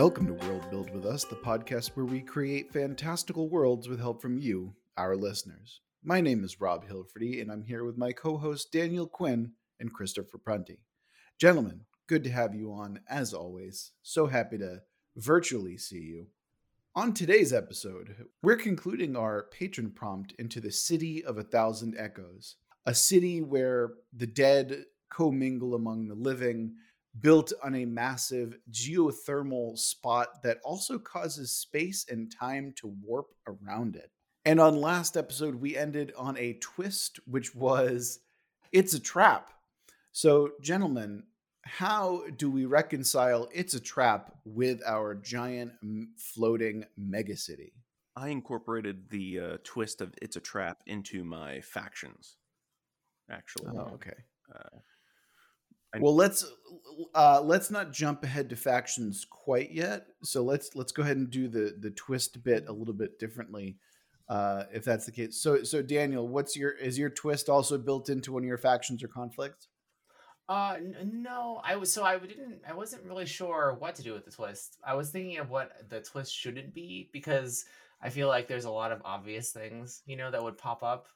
Welcome to World Build with Us, the podcast where we create fantastical worlds with help from you, our listeners. My name is Rob Hilferty, and I'm here with my co hosts Daniel Quinn and Christopher Prunty. Gentlemen, good to have you on as always. So happy to virtually see you. On today's episode, we're concluding our patron prompt into the City of a Thousand Echoes, a city where the dead commingle among the living built on a massive geothermal spot that also causes space and time to warp around it. And on last episode, we ended on a twist, which was it's a trap. So, gentlemen, how do we reconcile it's a trap with our giant floating megacity? I incorporated the uh, twist of it's a trap into my factions. Actually, oh, okay. Uh, well, let's uh, let's not jump ahead to factions quite yet. So let's let's go ahead and do the the twist bit a little bit differently, uh, if that's the case. So so Daniel, what's your is your twist also built into one of your factions or conflicts? Uh, no, I was so I didn't I wasn't really sure what to do with the twist. I was thinking of what the twist shouldn't be because I feel like there's a lot of obvious things you know that would pop up,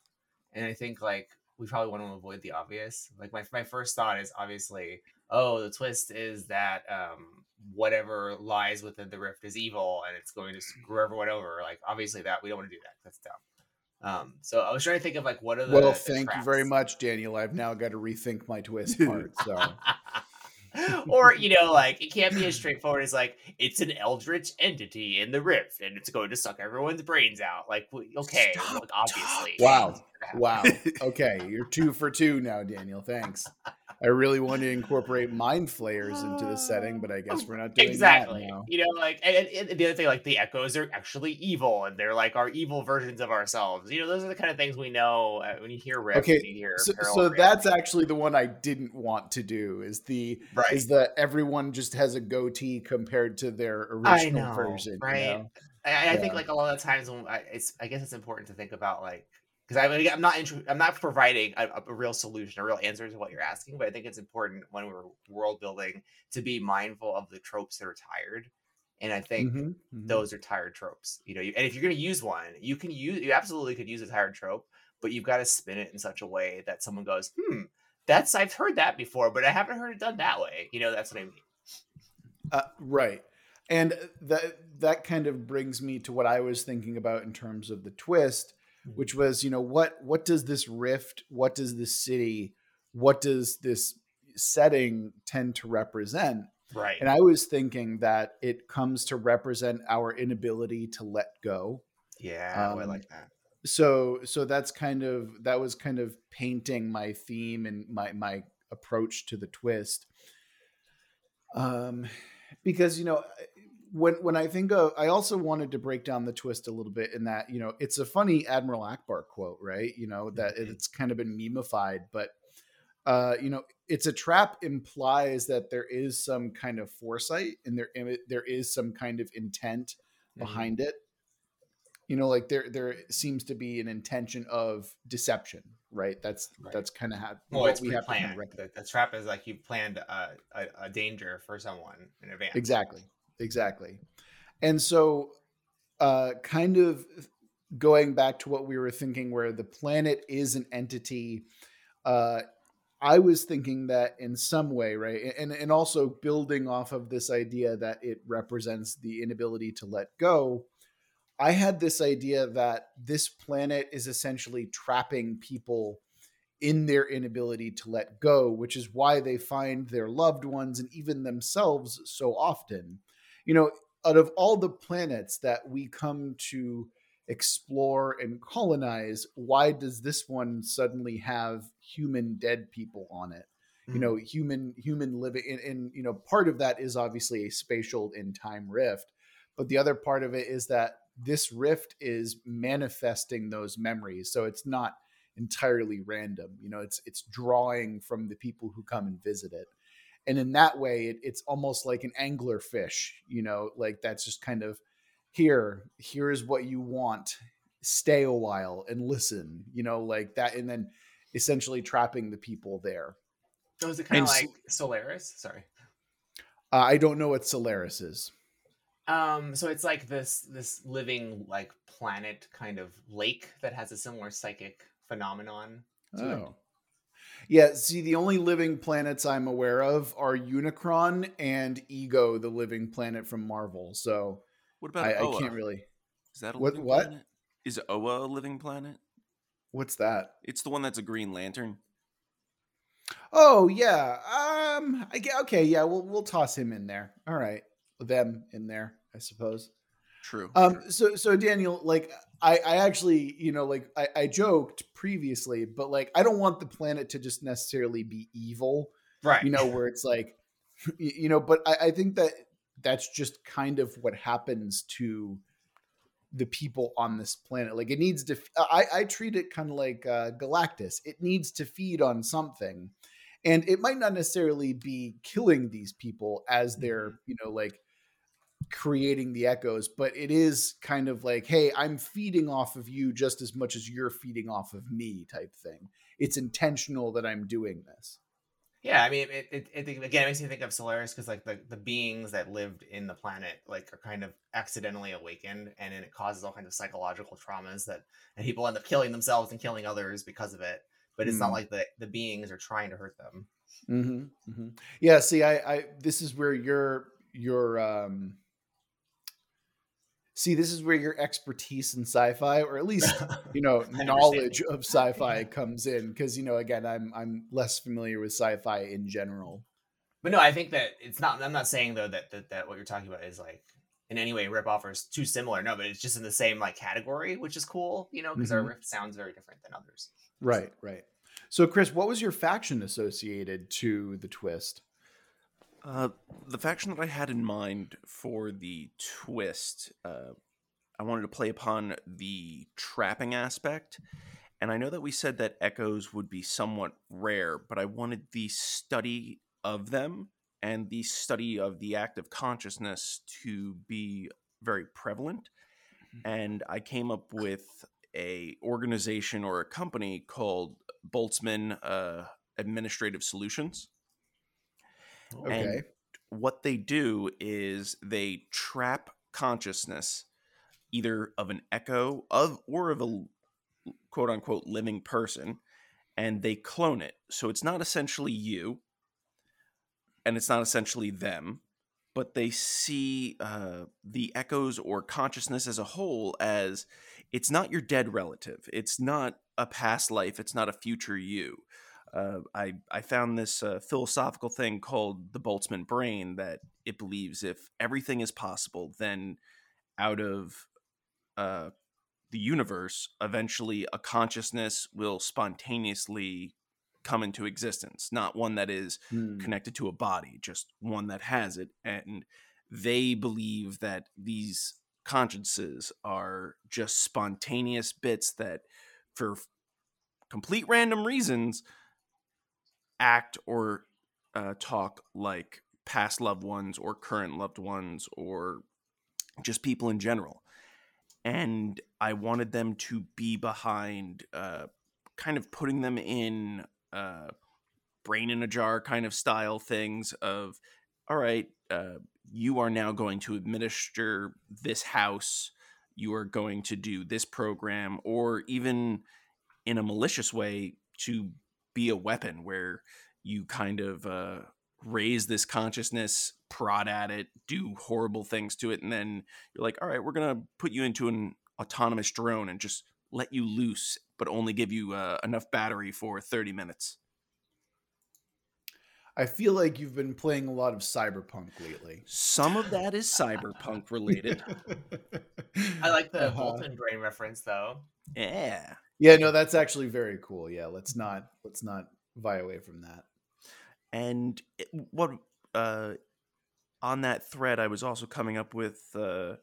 and I think like we probably want to avoid the obvious. Like my my first thought is obviously, oh, the twist is that um, whatever lies within the rift is evil and it's going to screw everyone over. Like obviously that we don't want to do that. That's dumb. Um, so I was trying to think of like what are the well. Thank traps? you very much, Daniel. I've now got to rethink my twist part. So or you know, like it can't be as straightforward as like it's an eldritch entity in the rift and it's going to suck everyone's brains out. Like, okay, like, obviously. Wow, wow. Okay, you're two for two now, Daniel. Thanks. I really want to incorporate mind flayers into the setting, but I guess we're not doing exactly. You know, like and, and, the other thing, like the echoes are actually evil, and they're like our evil versions of ourselves. You know, those are the kind of things we know uh, when you hear rift. Okay, hear so, so that's actually the one I didn't want to do. Is the right. is that everyone just has a goatee compared to their original know, version, right? You know? I, I yeah. think like a lot of times when I, it's, I guess it's important to think about like because I am not int- I'm not providing a, a, real solution, a real answer to what you're asking, but I think it's important when we're world building to be mindful of the tropes that are tired. And I think mm-hmm, mm-hmm. those are tired tropes. You know, you, and if you're going to use one, you can use you absolutely could use a tired trope, but you've got to spin it in such a way that someone goes, "Hmm, that's I've heard that before, but I haven't heard it done that way." You know, that's what I mean. Uh, right. And that that kind of brings me to what I was thinking about in terms of the twist Mm-hmm. which was you know what what does this rift what does this city what does this setting tend to represent? Right. And i was thinking that it comes to represent our inability to let go. Yeah um, i like that. so so that's kind of that was kind of painting my theme and my my approach to the twist. Um because you know when when I think of, I also wanted to break down the twist a little bit in that you know it's a funny Admiral Ackbar quote, right? You know that mm-hmm. it's kind of been memeified, but uh, you know it's a trap implies that there is some kind of foresight and there there is some kind of intent mm-hmm. behind it. You know, like there there seems to be an intention of deception, right? That's right. that's kind of how well it's we have to kind of the, the, trap is like you planned a, a, a danger for someone in advance. Exactly exactly. And so, uh, kind of going back to what we were thinking, where the planet is an entity. Uh, I was thinking that in some way, right, and and also building off of this idea that it represents the inability to let go. I had this idea that this planet is essentially trapping people in their inability to let go, which is why they find their loved ones and even themselves so often you know, out of all the planets that we come to explore and colonize, why does this one suddenly have human dead people on it? Mm-hmm. You know, human human living, and, and you know, part of that is obviously a spatial and time rift, but the other part of it is that this rift is manifesting those memories, so it's not entirely random. You know, it's it's drawing from the people who come and visit it and in that way it, it's almost like an angler fish you know like that's just kind of here here's what you want. Stay a while and listen you know like that and then essentially trapping the people there. Oh is it kind of like solaris? Sorry. Uh, i don't know what solaris is. Um, so it's like this this living like planet kind of lake that has a similar psychic phenomenon. To it. Yeah, see, the only living planets I'm aware of are Unicron and Ego, the living planet from Marvel. So What about I, I can't really. Is that a What- living what? planet? Is Oa a living planet? What's that? It's the one that's a Green Lantern. Oh yeah. Um. I get, okay. Yeah. We'll we'll toss him in there. All right. Them in there, I suppose. True. Um. So so Daniel, like, I I actually, you know, like I I joked previously, but like I don't want the planet to just necessarily be evil. Right. You know, where it's like, you know, but I I think that that's just kind of what happens to the people on this planet. Like it needs to. I I treat it kind of like uh, Galactus. It needs to feed on something, and it might not necessarily be killing these people as they're you know like creating the echoes, but it is kind of like, hey, I'm feeding off of you just as much as you're feeding off of me, type thing. It's intentional that I'm doing this. Yeah, I mean, it, it, it again it makes me think of Solaris because like the, the beings that lived in the planet like are kind of accidentally awakened, and then it causes all kinds of psychological traumas that and people end up killing themselves and killing others because of it. But it's not Hmm. like the the beings are trying to hurt them. Mm-hmm, mm-hmm. Yeah. See, I, I, this is where your, your, um, see, this is where your expertise in sci-fi, or at least you know, knowledge of sci-fi comes in, because you know, again, I'm, I'm less familiar with sci-fi in general. But no, I think that it's not. I'm not saying though that that, that what you're talking about is like in any way rip off or is too similar. No, but it's just in the same like category, which is cool. You know, because our Mhm. riff sounds very different than others. Right. Right. So, Chris, what was your faction associated to the twist? Uh, the faction that I had in mind for the twist, uh, I wanted to play upon the trapping aspect. And I know that we said that echoes would be somewhat rare, but I wanted the study of them and the study of the act of consciousness to be very prevalent. And I came up with a organization or a company called Boltzmann uh, Administrative Solutions. Okay. And what they do is they trap consciousness either of an echo of or of a quote unquote living person and they clone it. So it's not essentially you and it's not essentially them, but they see uh, the echoes or consciousness as a whole as it's not your dead relative. It's not a past life. It's not a future you uh, I I found this uh, philosophical thing called the Boltzmann brain that it believes if everything is possible, then out of uh, the universe, eventually a consciousness will spontaneously come into existence, not one that is Hmm. connected to a body, just one that has it. And they believe that these consciences are just spontaneous bits that, for complete random reasons, act or uh, talk like past loved ones or current loved ones or just people in general. And I wanted them to be behind uh, kind of putting them in uh, brain in a jar kind of style things of, all right, uh, you are now going to administer this house, you are going to do this program, or even in a malicious way to be a weapon where you kind of uh, raise this consciousness, prod at it, do horrible things to it, and then you're like, all right, we're gonna put you into an autonomous drone and just let you loose, but only give you uh, enough battery for 30 minutes. I feel like you've been playing a lot of cyberpunk lately. Some of that is cyberpunk related. I like the Uh-huh. Boltzmann brain reference though. yeah. Yeah, no, that's actually very cool. Yeah, let's not let's not vie away from that. and it- what uh on that thread i was also coming up with uh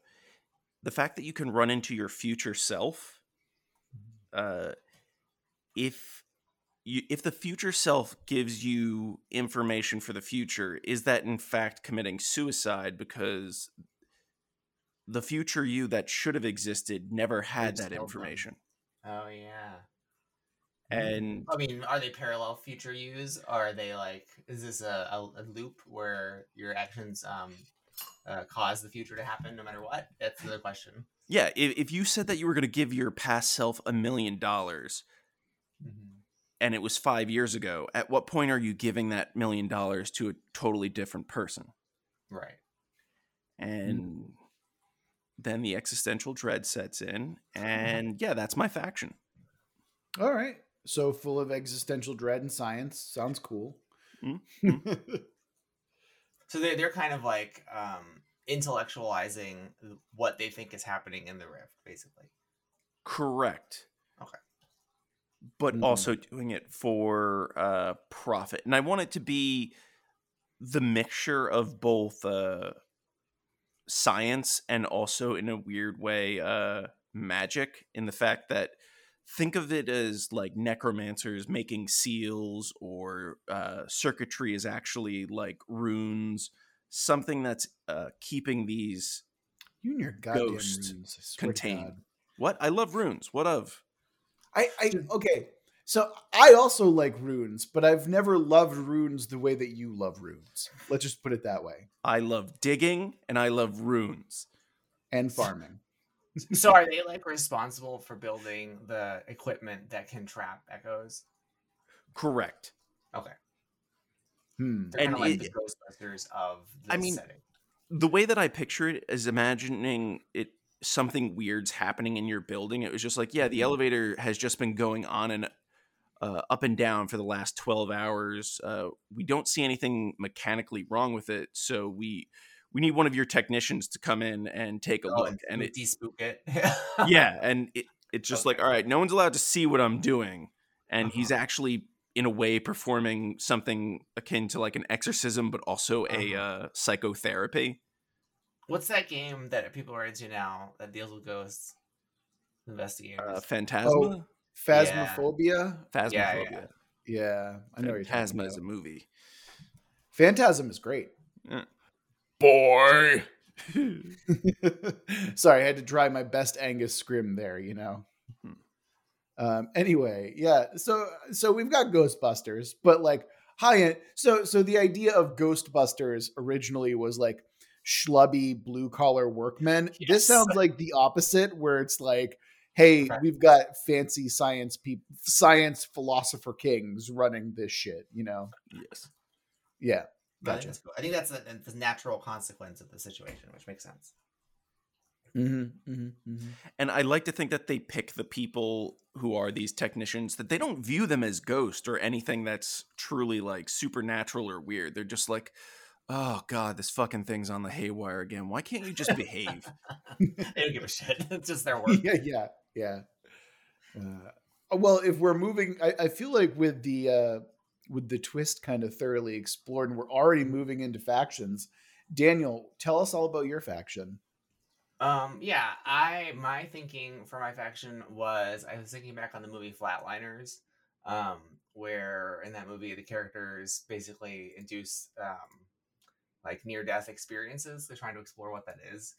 the fact that you can run into your future self uh if you if the future self gives you information for the future is that in fact committing suicide because the future you that should have existed never had that killed them. information Oh yeah. and I mean, are they parallel future yous? Are they like? Is this a, a, a loop where your actions um uh, cause the future to happen no matter what? That's the question. Yeah, if, if you said that you were going to give your past self a million dollars and it was five years ago, at what point are you giving that million dollars to a totally different person? Right. And then the existential dread sets in, and yeah, that's my faction. All right. So full of existential dread and science. Sounds cool. Mm-hmm. So they they're kind of like um, intellectualizing what they think is happening in the rift, basically. Correct. But Mhm. also doing it for uh, profit. And I want it to be the mixture of both uh, science and also, in a weird way, uh, magic, in the fact that think of it as like necromancers making seals or uh, circuitry is actually like runes, something that's uh, keeping these You and your goddamn Ghost runes. I swear to contained. God. What? I love runes. What of? I, I okay. So I also like runes, but I've never loved runes the way that you love runes. Let's just put it that way. I love digging and I love runes. And farming. So are they like responsible for building the equipment that can trap echoes? Correct. Okay. Hmm. They're And like it- the Ghostbusters of the I mean, setting. The way that I picture it is imagining it something weird's happening in your building. It was just like, yeah, the elevator has just been going on and uh, up and down for the last 12 hours. Uh, we don't see anything mechanically wrong with it, so we we need one of your technicians to come in and take a Oh, look. And it, despook it. yeah, and it, it's just like, all right, no one's allowed to see what I'm doing, and Uh-huh. he's actually in a way performing something akin to like an exorcism, but also a Uh-huh. uh, psychotherapy. What's that game that people are into now that deals with ghosts? Investigators. Uh, Phantasma, Phasmophobia. Phasmophobia. Yeah, I know what you're talking Phantasma is a movie. Phantasm is great. Boy, Sorry, I had to try my best Angus Scrimm there, you know. Hmm. Um, anyway, yeah. So so we've got Ghostbusters, but like high end. So so the idea of Ghostbusters originally was like schlubby blue collar workmen. This sounds like the opposite, where it's like, hey, Okay. we've got fancy science people, science philosopher kings running this shit. You know? yes. Yeah. I think Gotcha. I think that's the, the natural consequence of the situation, which makes sense. Mm-hmm, mm-hmm, mm-hmm. And I like to think that they pick the people who are these technicians that they don't view them as ghost or anything that's truly like supernatural or weird. They're just like, oh god, this fucking thing's on the haywire again. Why can't you just behave? they don't give a shit. It's just their work. yeah, yeah, yeah. Uh, well, if we're moving, I, I feel like with the uh, with the twist kind of thoroughly explored, and we're already moving into factions. Daniel, tell us all about your faction. Um, yeah, I my thinking for my faction was I was thinking back on the movie Flatliners, um, where in that movie the characters basically induce um, like near death experiences. They're trying to explore what that is.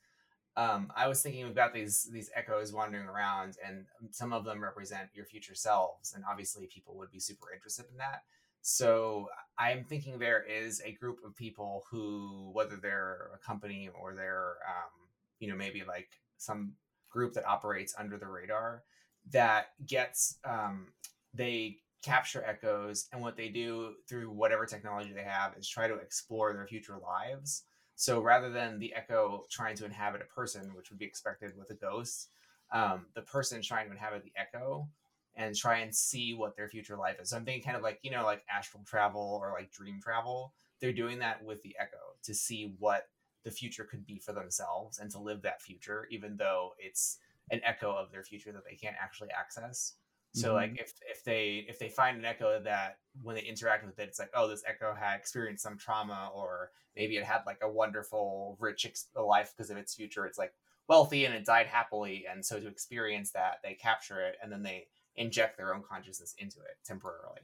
Um, I was thinking we've got these these echoes wandering around, and some of them represent your future selves, and obviously people would be super interested in that. So I'm thinking there is a group of people who, whether they're a company or they're um, you know maybe like some group that operates under the radar that gets um, they capture echoes and what they do through whatever technology they have is try to explore their future lives. So rather than the echo trying to inhabit a person which would be expected with a ghost um, the person trying to inhabit the echo and try and see what their future life is. So i'm thinking kind of like you know like astral travel or like dream travel. They're doing that with the echo to see what the future could be for themselves and to live that future even though it's an echo of their future that they can't actually access so Mhm. like if if they if they find an echo that when they interact with it it's like oh this echo had experienced some trauma or maybe it had like a wonderful rich ex- life because of its future it's like wealthy and it died happily and so to experience that they capture it and then they inject their own consciousness into it temporarily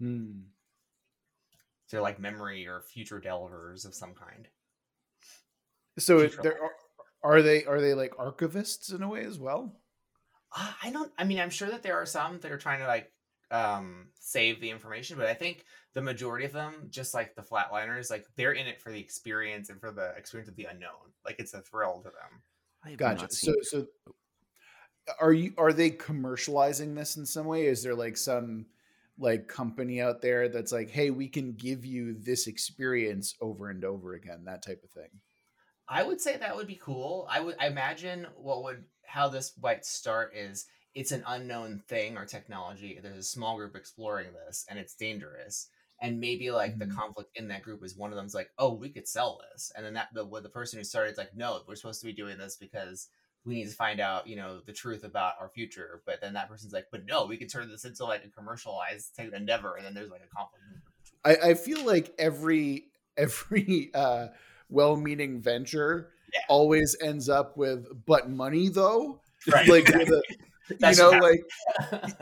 Hmm. so they're like memory or future delvers of some kind So Future there are, are they are they like archivists in a way as well? Uh, I don't. I mean, I'm sure that there are some that are trying to like um save the information, but I think the majority of them, just like the flatliners, like they're in it for the experience and for the experience of the unknown. Like it's a thrill to them. I have Gotcha. not So seen- so are you are they commercializing this in some way? Is there like some like company out there that's like, hey, we can give you this experience over and over again, that type of thing. I would say that would be cool. I would I imagine what would how this might start is it's an unknown thing or technology. There's a small group exploring this and it's dangerous. And maybe like Mhm. the conflict in that group is one of them's like, oh, we could sell this. And then that the the person who started is like, no, we're supposed to be doing this because we need to find out, you know, the truth about our future. But then that person's like, but no, we could turn this into like a commercialized type endeavor. And then there's like a conflict. I, I feel like every every uh well-meaning venture Yeah. always ends up with but money though. Right. Like with a, you know, like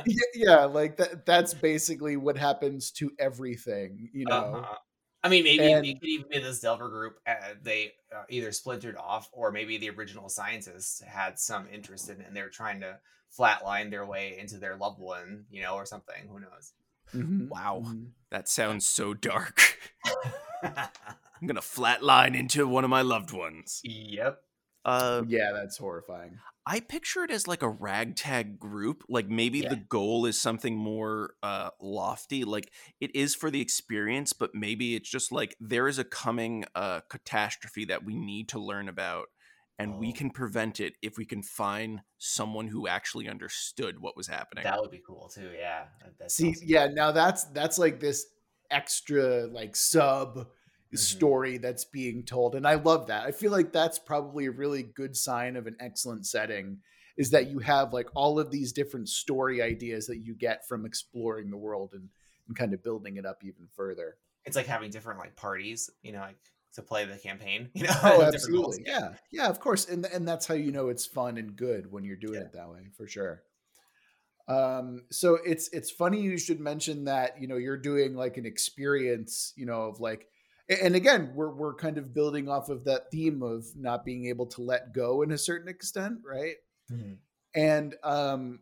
yeah, yeah, like that that's basically what happens to everything, you know. Uh-huh. I mean, maybe And- it could even be this Delver group. Uh, they uh, either splintered off, or maybe the original scientists had some interest in it, and they're trying to flatline their way into their loved one, you know, or something. Who knows? Mhm, Wow. mhm. that sounds so dark. I'm gonna flatline into one of my loved ones. yep. Uh, Yeah, that's horrifying. I picture it as like a ragtag group. Like maybe Yeah. the goal is something more uh, lofty. Like it is for the experience, but maybe it's just like there is a coming uh, catastrophe that we need to learn about, and we Oh. can prevent it if we can find someone who actually understood what was happening. That would be cool too. Yeah. That's See, awesome. yeah, now that's that's like this extra like sub Mhm. story that's being told and I love that. I feel like that's probably a really good sign of an excellent setting is that you have like all of these different story ideas that you get from exploring the world and, and kind of building it up even further. It's like having different like parties, you know, like to play the campaign. You know, Oh, with different goals. absolutely. Yeah. Yeah, of course. And and that's how you know it's fun and good when you're doing Yeah. it that way, for sure. Um, so it's it's funny you should mention that, you know, you're doing like an experience, you know, of like and again, we're we're kind of building off of that theme of not being able to let go in a certain extent, right? Mhm. And um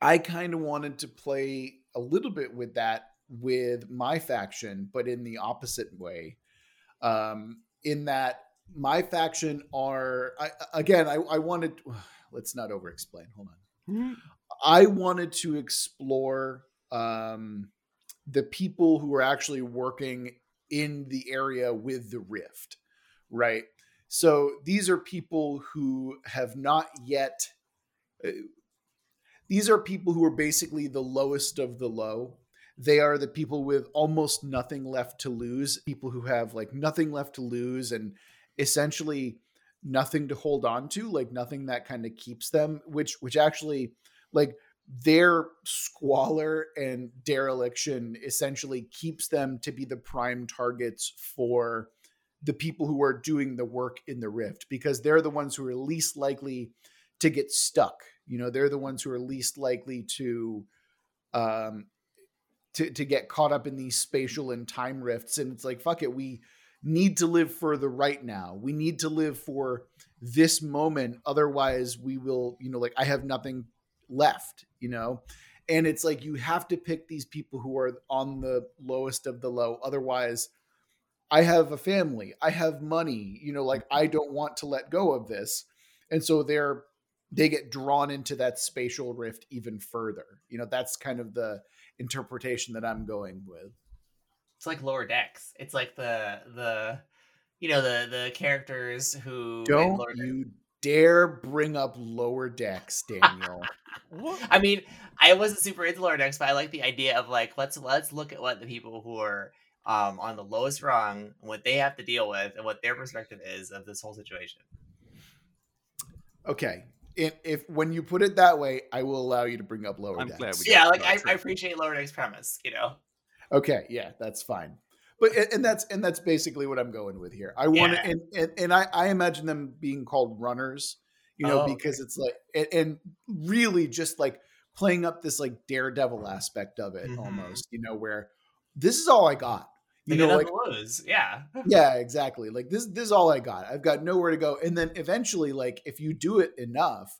I kind of wanted to play a little bit with that with my faction, but in the opposite way. Um, in that my faction are I, again, I, I wanted let's not over explain. Hold on. I wanted to explore um, the people who are actually working in the area with the rift, right? So these are people who have not yet. uh, these are people who are basically the lowest of the low. They are the people with almost nothing left to lose, people who have like nothing left to lose and essentially nothing to hold on to, like nothing that kind of keeps them, which which actually like their squalor and dereliction essentially keeps them to be the prime targets for the people who are doing the work in the rift because they're the ones who are least likely to get stuck. You know they're the ones who are least likely to um to to get caught up in these spatial and time rifts. And it's like fuck it we need to live for the right now. We need to live for this moment. Otherwise we will you know like i have nothing left you know? And it's like you have to pick these people who are on the lowest of the low. Otherwise i have a family i have money you know like i don't want to let go of this. And so they're they get drawn into that spatial rift even further. You know that's kind of the interpretation that i'm going with. It's like lower decks. It's like the the you know the the characters who don't you dare bring up lower decks daniel I mean, I wasn't super into lower decks, but I like the idea of like let's let's look at what the people who are um on the lowest rung, what they have to deal with, and what their perspective is of this whole situation. okay if, if when you put it that way i will allow you to bring up lower I'm decks glad we Yeah, like I, I appreciate lower decks premise, you know. Okay, yeah, that's fine. But and- that's and that's basically what I'm going with here. I want to Yeah. and, and and I I imagine them being called runners, you know, Oh, okay. because it's like and, and really just like playing up this like daredevil aspect of it Mhm. almost, you know, where this is all I got. You They know, like lows. Yeah. yeah, exactly. Like this this is all I got. I've got nowhere to go. And then eventually like if you do it enough,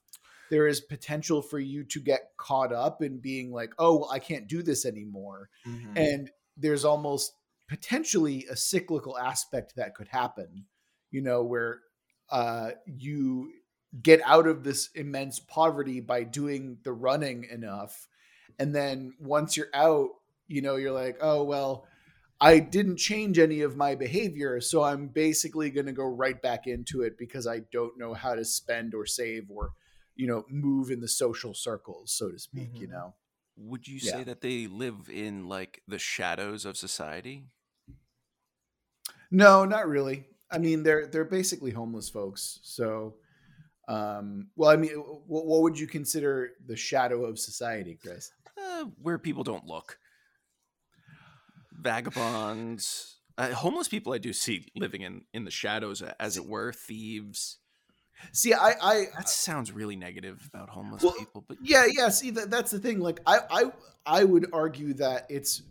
there is potential for you to get caught up in being like, oh, well, I can't do this anymore. Mhm. And there's almost potentially a cyclical aspect that could happen, you know, where uh, you get out of this immense poverty by doing the running enough. And then once you're out, you know, you're like, oh, well, I didn't change any of my behavior. So I'm basically going to go right back into it because I don't know how to spend or save or, you know, move in the social circles, so to speak, you Mhm. know? Would you Yeah. say that they live in like the shadows of society? No, not really. I mean, they're they're basically homeless folks. So, um, well, I mean, what, what would you consider the shadow of society, Chris? Uh, where people don't look. Vagabonds, uh, homeless people. I do see living in in the shadows, as it were. Thieves. See, I, I, That sounds really negative about homeless Well, people, but yeah, yeah. See, that, that's the thing. Like, I, I, I would argue that it's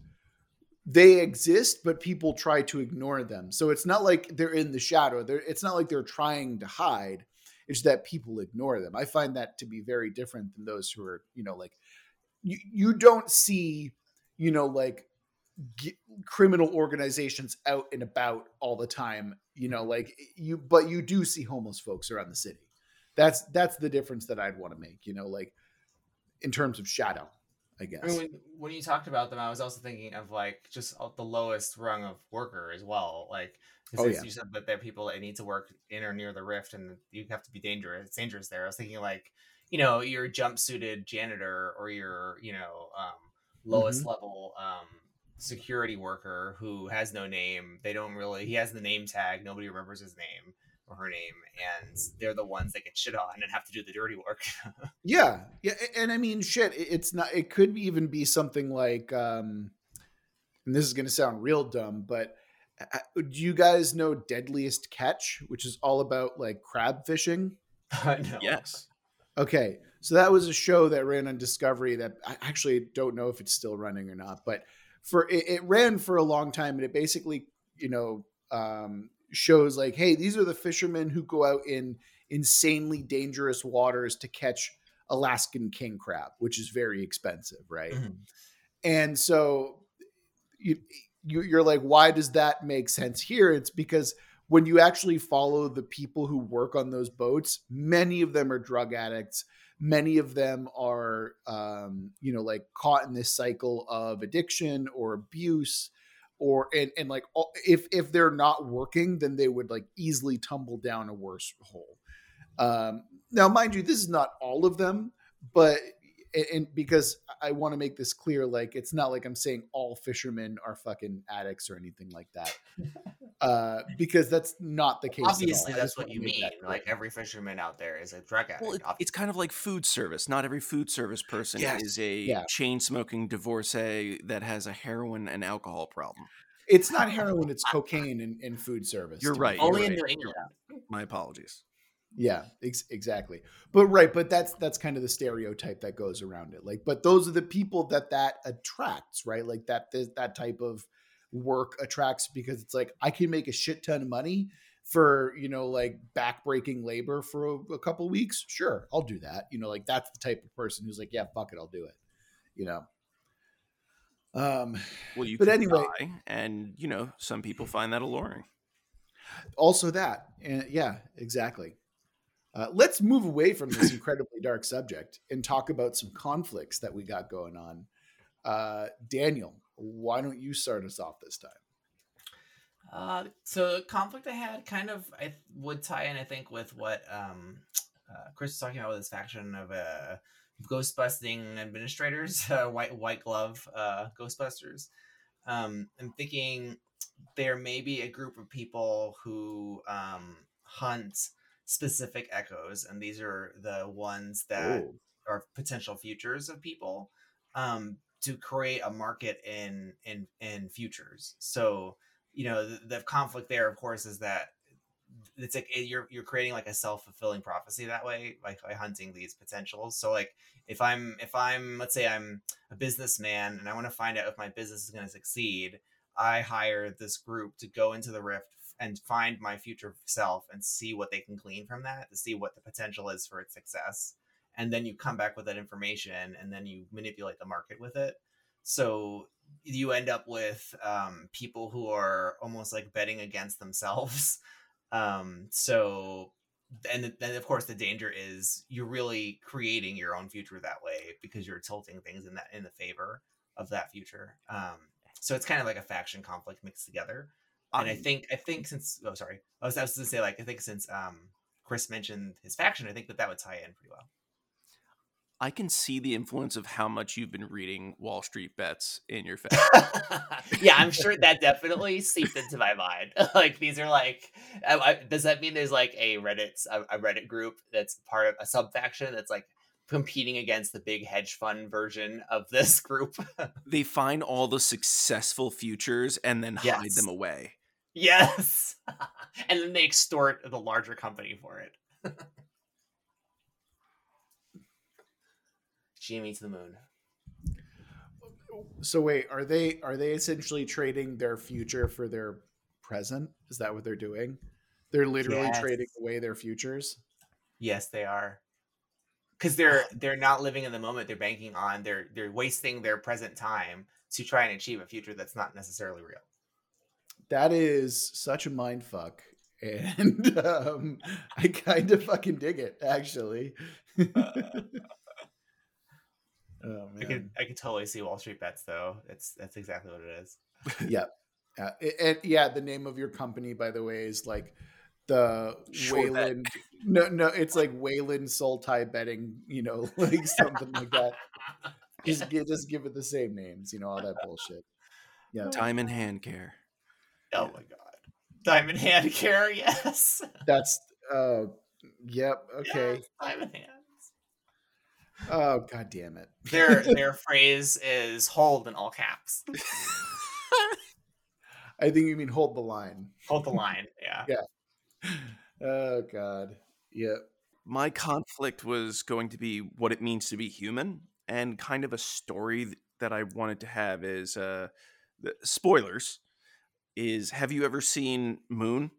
they exist, but people try to ignore them. So it's not like they're in the shadow. They're, it's not like they're trying to hide. It's that people ignore them. I find that to be very different than those who are, you know, like you, you don't see, you know, like g- criminal organizations out and about all the time. You know, like you, but you do see homeless folks around the city. That's that's the difference that I'd want to make. You know, like in terms of shadow, I guess. I mean, when, when you talked about them, I was also thinking of like just the lowest rung of worker as well. Like, Oh, yeah. you said that there are people that need to work in or near the rift, and you have to be dangerous. It's dangerous there. I was thinking like, you know, your jumpsuited janitor or your, you know, um, lowest Mm-hmm. level um, security worker who has no name. They don't really. He has the name tag. Nobody remembers his name her name, and they're the ones that get shit on and have to do the dirty work. Yeah, yeah, and I mean, shit. It's not. It could even be something like, um and this is going to sound real dumb, but uh, do you guys know Deadliest Catch, which is all about like crab fishing? no. yes. Okay, so that was a show that ran on Discovery that I actually don't know if it's still running or not, but for it, it ran for a long time, and it basically, you know, um, shows like, hey, these are the fishermen who go out in insanely dangerous waters to catch Alaskan king crab, which is very expensive, right? Mhm. And so you, you you're like, why does that make sense here? It's because when you actually follow the people who work on those boats, many of them are drug addicts. Many of them are, um, you know, like caught in this cycle of addiction or abuse, or and and like if if they're not working, then they would like easily tumble down a worse hole. Um, now, mind you, this is not all of them, but and, and because I want to make this clear, like it's not like I'm saying all fishermen are fucking addicts or anything like that, uh, because that's not the case. at all. Obviously, that's what you mean. that. Like every fisherman out there is a drug addict. Well, it, it's kind of like food service. Not every food service person Yes. is a Yeah. chain smoking divorcee that has a heroin and alcohol problem. it's not heroin; it's cocaine in, in food service. You're right. Only you're in right. New England. My apologies. Yeah, ex- exactly. But right, but that's that's kind of the stereotype that goes around it. Like, but those are the people that that attracts, right? Like that that, that type of work attracts because it's like I can make a shit ton of money for you know like backbreaking labor for a, a couple weeks. Sure, I'll do that. You know, like that's the type of person who's like, yeah, fuck it, I'll do it. You know. Um. Well, you But anyway- die, and you know, some people find that alluring. also that and yeah exactly uh, let's move away from this incredibly dark subject and talk about some conflicts that we got going on uh, daniel why don't you start us off this time Uh, so conflict I had kind of I would tie in I think with what um uh, Chris was talking about with his faction of uh ghost busting administrators, uh, white white glove Ghostbusters. Um, I'm thinking there may be a group of people who um hunt specific echoes, and these are the ones that Oh. are potential futures of people um, to create a market in in in futures. So you know the, the conflict there, of course, is that it's like you're you're creating like a self fulfilling prophecy that way, like by hunting these potentials. So like if I'm if I'm let's say I'm a businessman and I want to find out if my business is going to succeed, I hire this group to go into the rift and find my future self and see what they can glean from that to see what the potential is for its success. And then you come back with that information and then you manipulate the market with it. So you end up with um, people who are almost like betting against themselves. Um, so and then of course the danger is you're really creating your own future that way because you're tilting things in that in the favor of that future. Um, so it's kind of like a faction conflict mixed together and I think I think since oh sorry I was I was going to say like I think since um Chris mentioned his faction I think that that would tie in pretty well. I can see the influence of how much you've been reading Wall Street Bets in your faction. yeah, I'm sure that definitely seeped into my mind. like these are like, I, I, does that mean there's like a Reddit a, a Reddit group that's part of a sub faction that's like competing against the big hedge fund version of this group? they find all the successful futures and then Yes. hide them away. Yes, and then they extort the larger company for it. Jimmy to the moon. So wait, are they are they essentially trading their future for their present? Is that what they're doing? They're literally Yes. trading away their futures. Yes, they are. Because they're they're not living in the moment. They're banking on they're they're wasting their present time to try and achieve a future that's not necessarily real. That is such a mind fuck. And um, I kind of fucking dig it, actually. oh I could man, I could totally see Wall Street bets though. It's that's exactly what it is. yeah, uh, it- it- yeah. The name of your company, by the way, is like the Sure bet. Weyland. No, no, it's like Weyland Soltai betting. You know, like something like that. Just just give it the same names. You know, all that bullshit. Yeah, Time and hand care. Oh my god. Diamond hand care, yes. that's. Uh, yep. Okay. Yes, diamond hands. Oh god damn it. Their their phrase is hold in all caps. I think you mean hold the line. Hold the line. Yeah. Yeah. Oh god. Yep. My conflict was going to be what it means to be human and kind of a story that I wanted to have is uh the spoilers is have you ever seen Moon?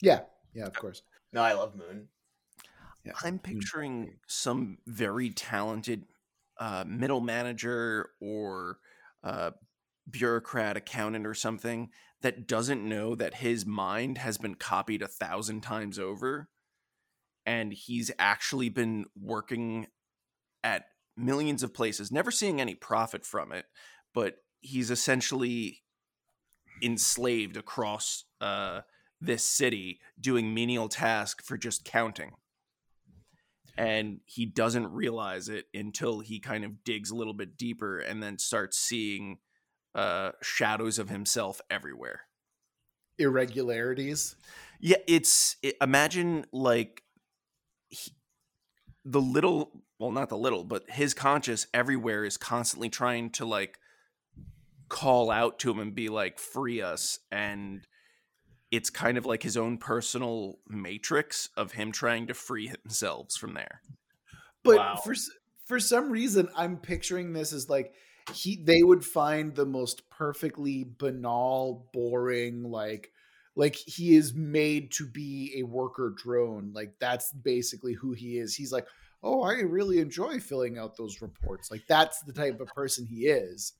Yeah. Yeah. Of course. No, I love Moon. Yeah. I'm picturing some very talented uh, middle manager or uh, bureaucrat, accountant, or something that doesn't know that his mind has been copied a thousand times over. And he's actually been working at millions of places, never seeing any profit from it, but he's essentially enslaved across uh, this city doing menial tasks for just counting and he doesn't realize it until he kind of digs a little bit deeper and then starts seeing uh shadows of himself everywhere Irregularities. yeah it's it, imagine like he, the little well not the little but his conscious everywhere is constantly trying to like call out to him and be like free us and it's kind of like his own personal matrix of him trying to free himself from there But Wow. for for some reason, I'm picturing this as like he they would find the most perfectly banal, boring, like like he is made to be a worker drone. Like that's basically who he is. He's like, oh, I really enjoy filling out those reports. Like that's the type of person he is.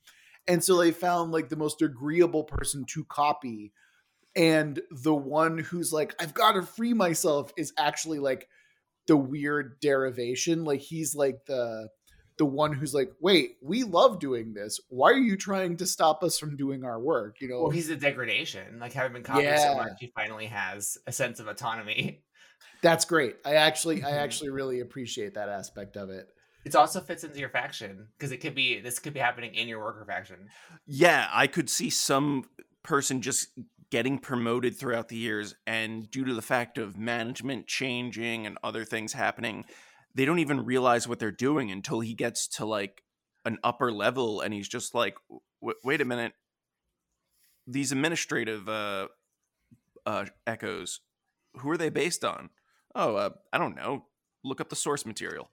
And so they found like the most agreeable person to copy. And the one who's like, I've got to free myself is actually like the weird derivation. Like he's like the the one who's like, wait, we love doing this. Why are you trying to stop us from doing our work? You know, Well, he's a degradation. Like having been copied so much, he finally has a sense of autonomy. that's great. I actually, I Mhm. actually really appreciate that aspect of it. It also fits into your faction because it could be this could be happening in your worker faction. Yeah, I could see some person just getting promoted throughout the years, and due to the fact of management changing and other things happening, they don't even realize what they're doing until he gets to like an upper level, and he's just like, "Wait a minute, these administrative uh, uh, echoes, who are they based on? Oh, uh, I don't know. Look up the source material."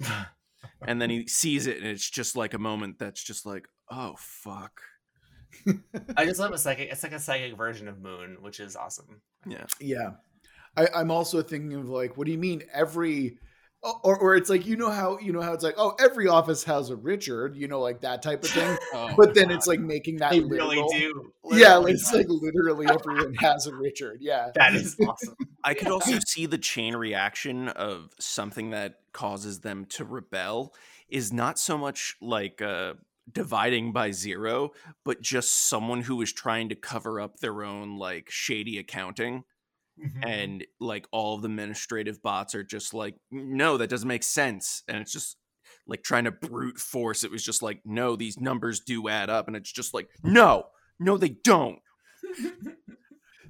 and then he sees it, and it's just like a moment that's just like, "Oh fuck." I just love a psychic. It's like a psychic version of Moon, which is awesome. Yeah. Yeah. I, I'm also thinking of like, what do you mean every or, or it's like you know how you know how it's like oh every office has a Richard you know like that type of thing Oh, but then God. it's like making that They literal. really do. yeah Literally it's like literally everyone has a Richard yeah that is awesome. I could also see the chain reaction of something that causes them to rebel is not so much like uh, dividing by zero, but just someone who is trying to cover up their own like shady accounting. Mm-hmm. And like all of the administrative bots are just like, no, that doesn't make sense. And it's just like trying to brute force. It was just like, no, these numbers do add up. And it's just like, no, no, they don't.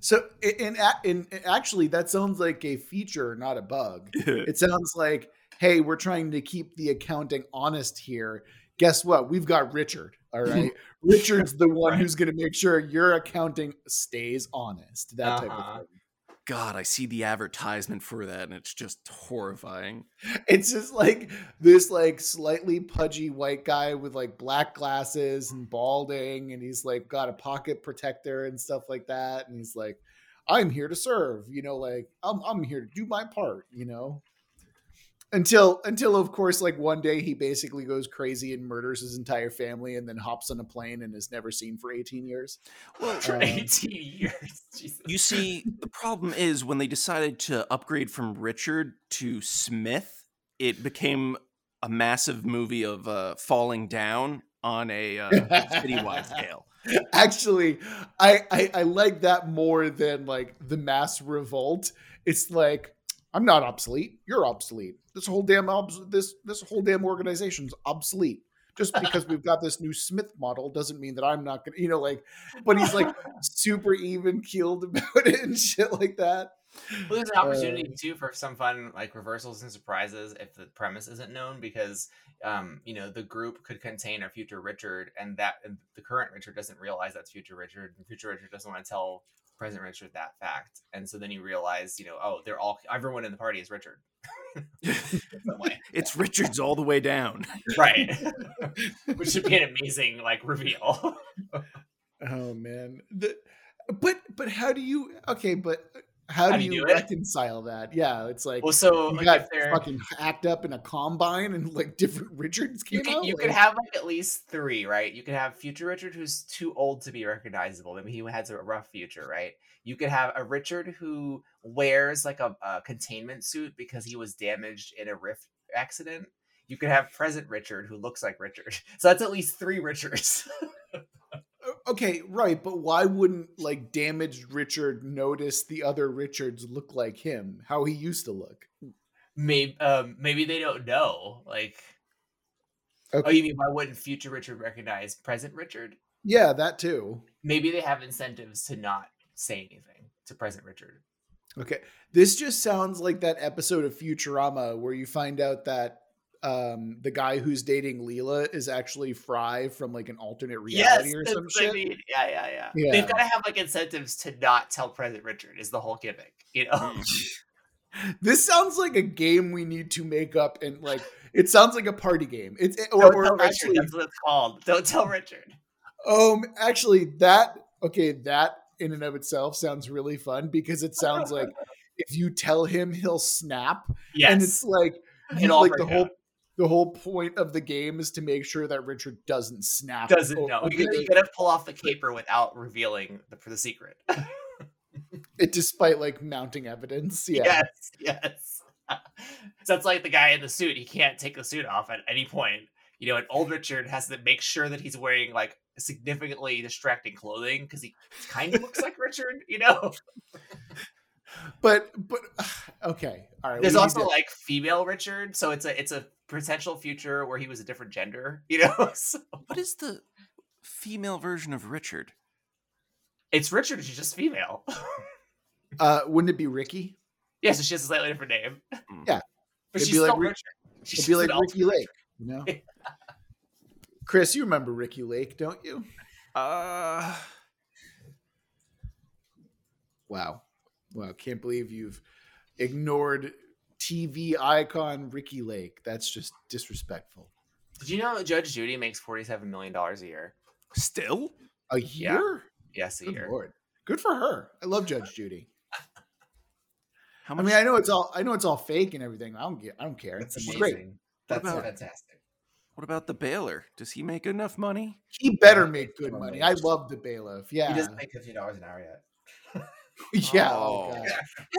so in, in, in actually that sounds like a feature not a bug it sounds like hey we're trying to keep the accounting honest here guess what we've got richard all right richard's the one Right. who's going to make sure your accounting stays honest that type Uh-huh. of thing God, I see the advertisement for that and it's just horrifying. it's just like this like slightly pudgy white guy with like black glasses and balding and he's like got a pocket protector and stuff like that and he's like i'm here to serve you know like i'm, I'm here to do my part you know until until of course like one day he basically goes crazy and murders his entire family and then hops on a plane and is never seen for 18 years Well, For Um, 18 years. Jesus. You see, the problem is when they decided to upgrade from Richard to Smith, it became a massive movie of uh, falling down on a uh, citywide scale. actually I, I i like that more than like the mass revolt it's like i'm not obsolete. You're obsolete. This whole damn obs- this this whole damn organization's obsolete. Just because we've got this new smith model doesn't mean that i'm not gonna you know like but he's like super even keeled about it and shit like that. Well, there's an opportunity Uh, too for some fun like reversals and surprises if the premise isn't known because um you know the group could contain a future Richard and that and the current Richard doesn't realize that's future Richard and future Richard doesn't want to tell present Richard that fact. And so then you realize you know oh they're all everyone in the party is Richard. In some. It's Richard's all the way down. right. Which should be an amazing like reveal. Oh man. The, but but how do you okay but how, do, you, do reconcile that yeah it's like well so you like got fucking hacked up in a combine and like different Richards came you could, out. you could have like at least three, right? You could have future Richard who's too old to be recognizable. Maybe he has a rough future, right? You could have a Richard who wears like a, a containment suit because he was damaged in a rift accident. You could have present Richard who looks like Richard. So that's at least three Richards. okay, right, but why wouldn't like damaged Richard notice the other Richards look like him? How he used to look. maybe um, maybe they don't know. Like, oh, you mean why wouldn't future Richard recognize present Richard? Yeah, that too. Maybe they have incentives to not say anything to present Richard. Okay, this just sounds like that episode of Futurama where you find out that um the guy who's dating Leela is actually Fry from like an alternate reality or some what I shit. mean. Yeah, yeah, yeah, Yeah. They've got to have like incentives to not tell President Richard is the whole gimmick. You know, This sounds like a game we need to make up and like it sounds like a party game. It's it- or, tell or Richard. actually That's what it's called. Don't tell Richard. um actually that okay that in and of itself sounds really fun because it sounds like if you tell him he'll snap Yes, and it's like you, It'll like the break whole out. The whole point of the game is to make sure that Richard doesn't snap. doesn't know. You, gotta- you gotta pull off the caper without revealing the, for the secret. it despite like mounting evidence. Yeah. Yes, yes. so it's like the guy in the suit. He can't take the suit off at any point. You know, and old Richard has to make sure that he's wearing like significantly distracting clothing because he kind of looks like Richard. You know, But but okay. All right. there's also to- like female Richard, so it's a it's a potential future where he was a different gender. You know, so What is the female version of Richard? it's Richard. She's just female. uh wouldn't it be Ricky? yeah, so she has a slightly different name. Mm. Yeah. but It'd she's be like still Rick- Richard. She's It'd be like Ricky alternate Lake, you know? Chris, you remember Ricki Lake, don't you? Uh, Wow. Wow. Can't believe you've ignored TV icon Ricki Lake. That's just disrespectful. Did you know Judge Judy makes forty-seven million dollars a year? still? A Yeah. year? Yes, a Good year. lord. Good for her. I love Judge Judy. How I mean, I know it's all I know it's all fake and everything. I don't get. I don't care. That's It's amazing. great. That's about- fantastic. what about the Baylor? Does he make enough money? He better Yeah, make good money. I love the bailiff. Yeah, He doesn't make fifty dollars an hour yet. yeah. Oh, Oh.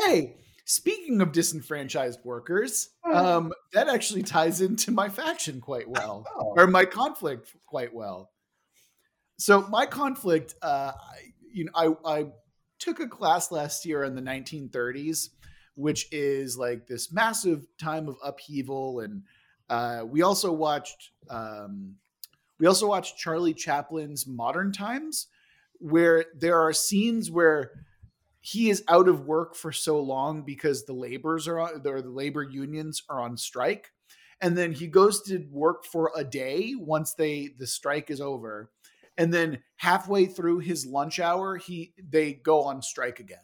Hey, speaking of disenfranchised workers, um, that actually ties into my faction quite well, Oh. or my conflict quite well. So my conflict, uh, you know, I, I took a class last year in the 1930s, which is like this massive time of upheaval, and uh, we also watched um, we also watched Charlie Chaplin's Modern Times, where there are scenes where he is out of work for so long because the laborers are or the labor unions are on strike, and then he goes to work for a day once they the strike is over, and then halfway through his lunch hour he they go on strike again,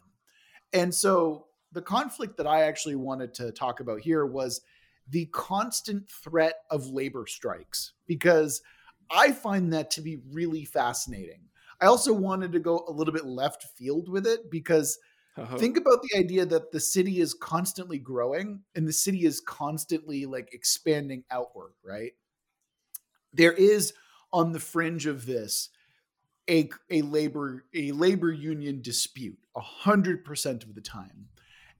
and so the conflict that I actually wanted to talk about here was the constant threat of labor strikes because I find that to be really fascinating. I also wanted to go a little bit left field with it because Oh, think about the idea that the city is constantly growing and the city is constantly like expanding outward, right? There is on the fringe of this a, a labor a labor union dispute a hundred percent of the time.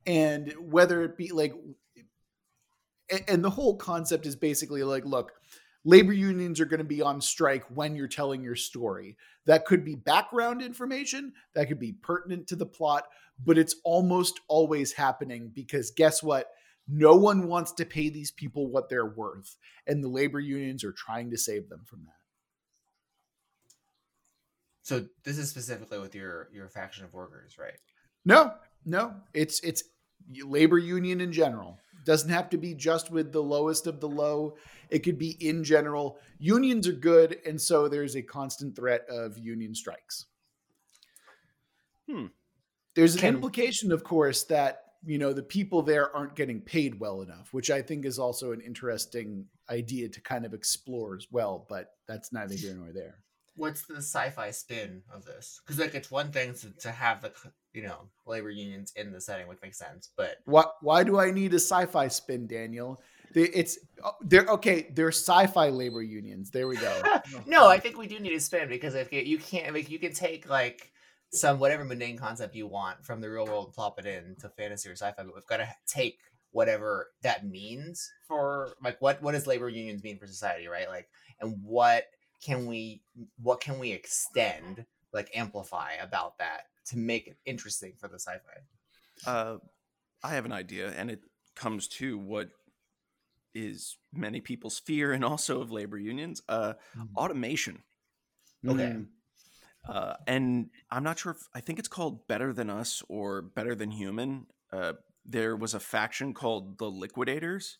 And whether it be like and the whole concept is basically like, look, labor unions are going to be on strike when you're telling your story. That could be background information, that could be pertinent to the plot, but it's almost always happening because guess what? No one wants to pay these people what they're worth, and the labor unions are trying to save them from that. So this is specifically with your your faction of workers, right? No, no, it's it's labor union in general. Doesn't have to be just with the lowest of the low. It could be in general. Unions are good, and so there's a constant threat of union strikes. Hmm. There's an Can- implication, of course, that you know the people there aren't getting paid well enough, which I think is also an interesting idea to kind of explore as well. But that's neither here nor there. What's the sci-fi spin of this? Because like it's one thing to, to have the c- you know labor unions in the setting, which makes sense, but Why, why do I need a sci-fi spin, Daniel? It's oh, they're okay. They're sci-fi labor unions. There we go. no, I think we do need a spin because if you, you can't like you can take like some whatever mundane concept you want from the real world and plop it in to fantasy or sci-fi, but we've got to take whatever that means for like what what does labor unions mean for society, right? Like and what can we what can we extend like amplify about that to make it interesting for the sci-fi? Uh, I have an idea, and it comes to what is many people's fear and also of labor unions uh, Mhm. automation. Okay. Uh, and I'm not sure if I think it's called Better Than Us or Better Than Human. Uh, there was a faction called the Liquidators.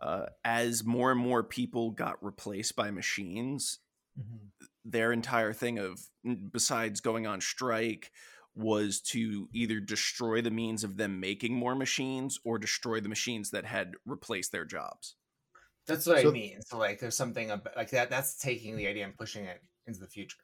Uh, as more and more people got replaced by machines, Mm-hmm. their entire thing of besides going on strike was to either destroy the means of them making more machines or destroy the machines that had replaced their jobs. That's what So- I mean. So like there's something about, like that that's taking the idea and pushing it into the future.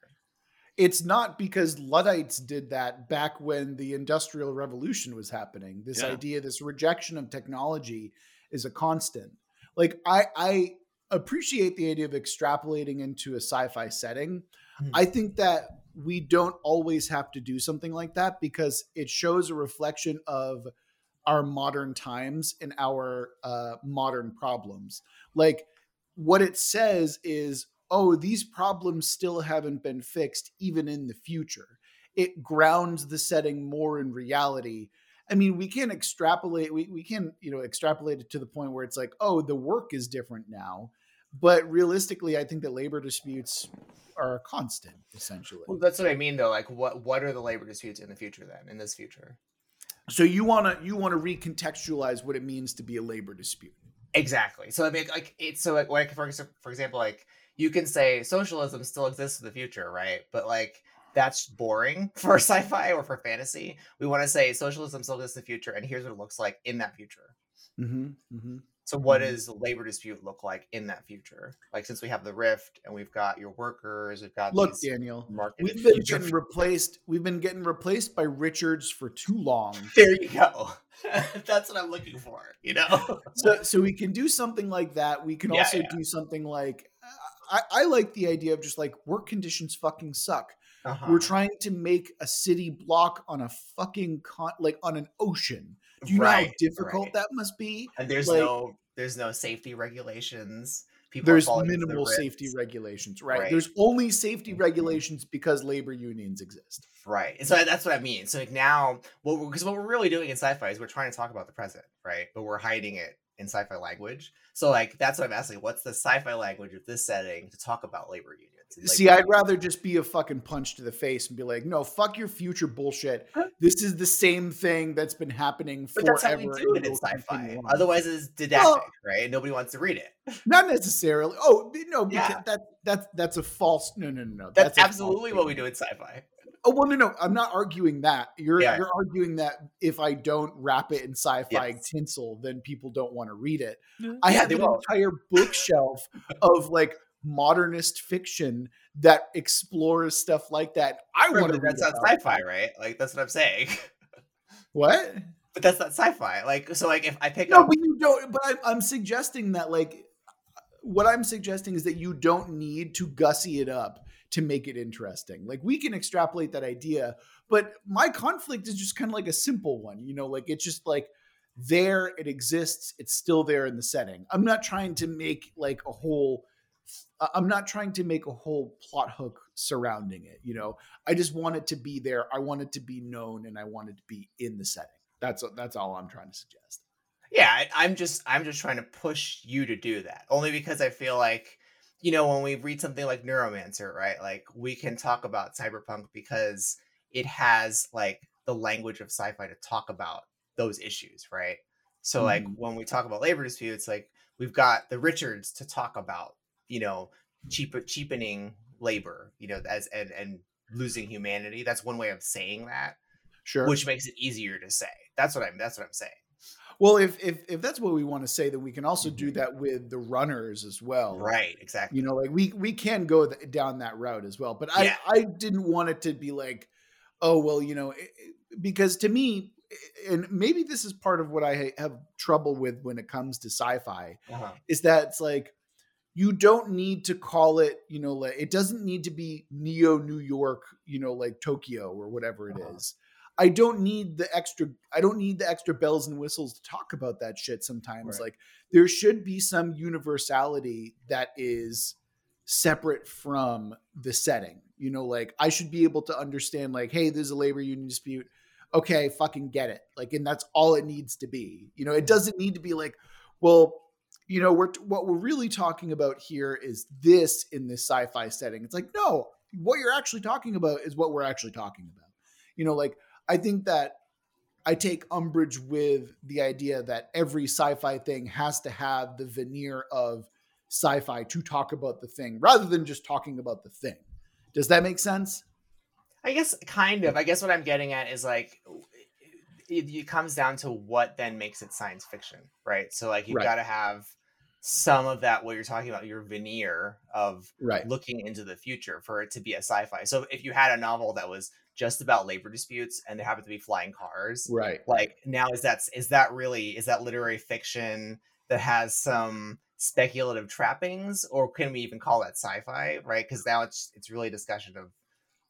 It's not because Luddites did that back when the Industrial Revolution was happening. This Yeah. idea, this rejection of technology, is a constant. Like I, I appreciate the idea of extrapolating into a sci-fi setting. Mhm. I think that we don't always have to do something like that because it shows a reflection of our modern times and our uh, modern problems. Like what it says is, oh, these problems still haven't been fixed even in the future. It grounds the setting more in reality. I mean, we can extrapolate, we, we can, you know, extrapolate it to the point where it's like, oh, the work is different now. But realistically, I think that labor disputes are constant, essentially. Well, that's what I mean though. Like what what are the labor disputes in the future then, in this future? So you wanna you wanna recontextualize what it means to be a labor dispute. Exactly. So I mean like it's so like, like for, for example, like you can say socialism still exists in the future, right? But like that's boring for sci-fi or for fantasy. We want to say socialism still exists in the future, and here's what it looks like in that future. Mm-hmm, mm-hmm. So what Mhm. does the labor dispute look like in that future? Like since we have the rift and we've got your workers, we've got Look, Daniel, we've been future getting replaced. We've been getting replaced by Richards for too long. There you go. That's what I'm looking for. You know. so so we can do something like that. We can Yeah, also yeah. do something like I, I like the idea of just like work conditions fucking suck. Uh-huh. We're trying to make a city block on a fucking con like on an ocean. Do you know how difficult right. that must be? and there's like- no there's no safety regulations. People There's into the minimal safety regulations, right? Right. There's only safety regulations because labor unions exist. Right. And so that's what I mean. So like now, what because what we're really doing in sci-fi is we're trying to talk about the present, right? But we're hiding it in sci-fi language. So like that's what I'm asking. What's the sci-fi language of this setting to talk about labor unions? and See, labor I'd rather just be a fucking punch to the face and be like, no, fuck your future bullshit. Uh-huh. This is the same thing that's been happening But forever. that's how we do it in sci-fi. Otherwise, it's didactic, Well- right? Nobody wants to read it. Not necessarily. Oh no, because Yeah. that that's that's a false. No, no, no, no. That's, a false absolutely what we do in sci-fi. Oh well, no, no. I'm not arguing that. You're Yeah. you're arguing that if I don't wrap it in sci-fi Yes. tinsel, then people don't want to read it. Yeah. I Yeah, have they an won't. entire bookshelf of like modernist fiction that explores stuff like that. I Right, want to read that's not about sci-fi, right? Like that's what I'm saying. What? but that's not sci-fi. Like so, like if I pick No, up, but you don't. But I'm, I'm suggesting that, like, what I'm suggesting is that you don't need to gussy it up to make it interesting. Like, we can extrapolate that idea, but my conflict is just kind of like a simple one. You know, like it's just like there, it exists, it's still there in the setting. I'm not trying to make like a whole. I'm not trying to make a whole plot hook surrounding it. You know, I just want it to be there. I want it to be known, and I want it to be in the setting. That's that's all I'm trying to suggest. yeah, I, I'm just I'm just trying to push you to do that. Only because I feel like, you know, when we read something like Neuromancer, right? Like we can talk about cyberpunk because it has like the language of sci-fi to talk about those issues, right? So like Mhm. when we talk about labor disputes, like we've got the Richards to talk about, you know, cheap cheapening labor, you know, as and and losing humanity. That's one way of saying that, Sure. which makes it easier to say. That's what I'm that's what I'm saying. Well, if if if that's what we want to say, then we can also do that with the runners as well. Mm-hmm. Right, exactly. You know, like we we can go th- down that route as well. But I Yeah. I didn't want it to be like, oh well, you know, it- because to me, and maybe this is part of what I have trouble with when it comes to sci-fi Uh-huh. is that it's like you don't need to call it, you know, like it doesn't need to be Neo New York, you know, like Tokyo or whatever it is. I don't need the extra I don't need the extra bells and whistles to talk about that shit sometimes. Right. Like there should be some universality that is separate from the setting. You know, like I should be able to understand like hey, there's a labor union dispute. Okay, fucking get it. Like and that's all it needs to be. You know, it doesn't need to be like well, you know, we're what we're really talking about here is this in this sci-fi setting. It's like, no, what you're actually talking about is what we're actually talking about. You know, like I think that I take umbrage with the idea that every sci-fi thing has to have the veneer of sci-fi to talk about the thing rather than just talking about the thing. Does that make sense? I guess kind of. I guess what I'm getting at is like it, it comes down to what then makes it science fiction, right? So like you've Right. got to have some of that what you're talking about your veneer of Right. looking into the future for it to be a sci-fi. So if you had a novel that was just about labor disputes and there happen to be flying cars, Right. like now is that is that really is that literary fiction that has some speculative trappings? Or can we even call that sci-fi right? Because now it's it's really a discussion of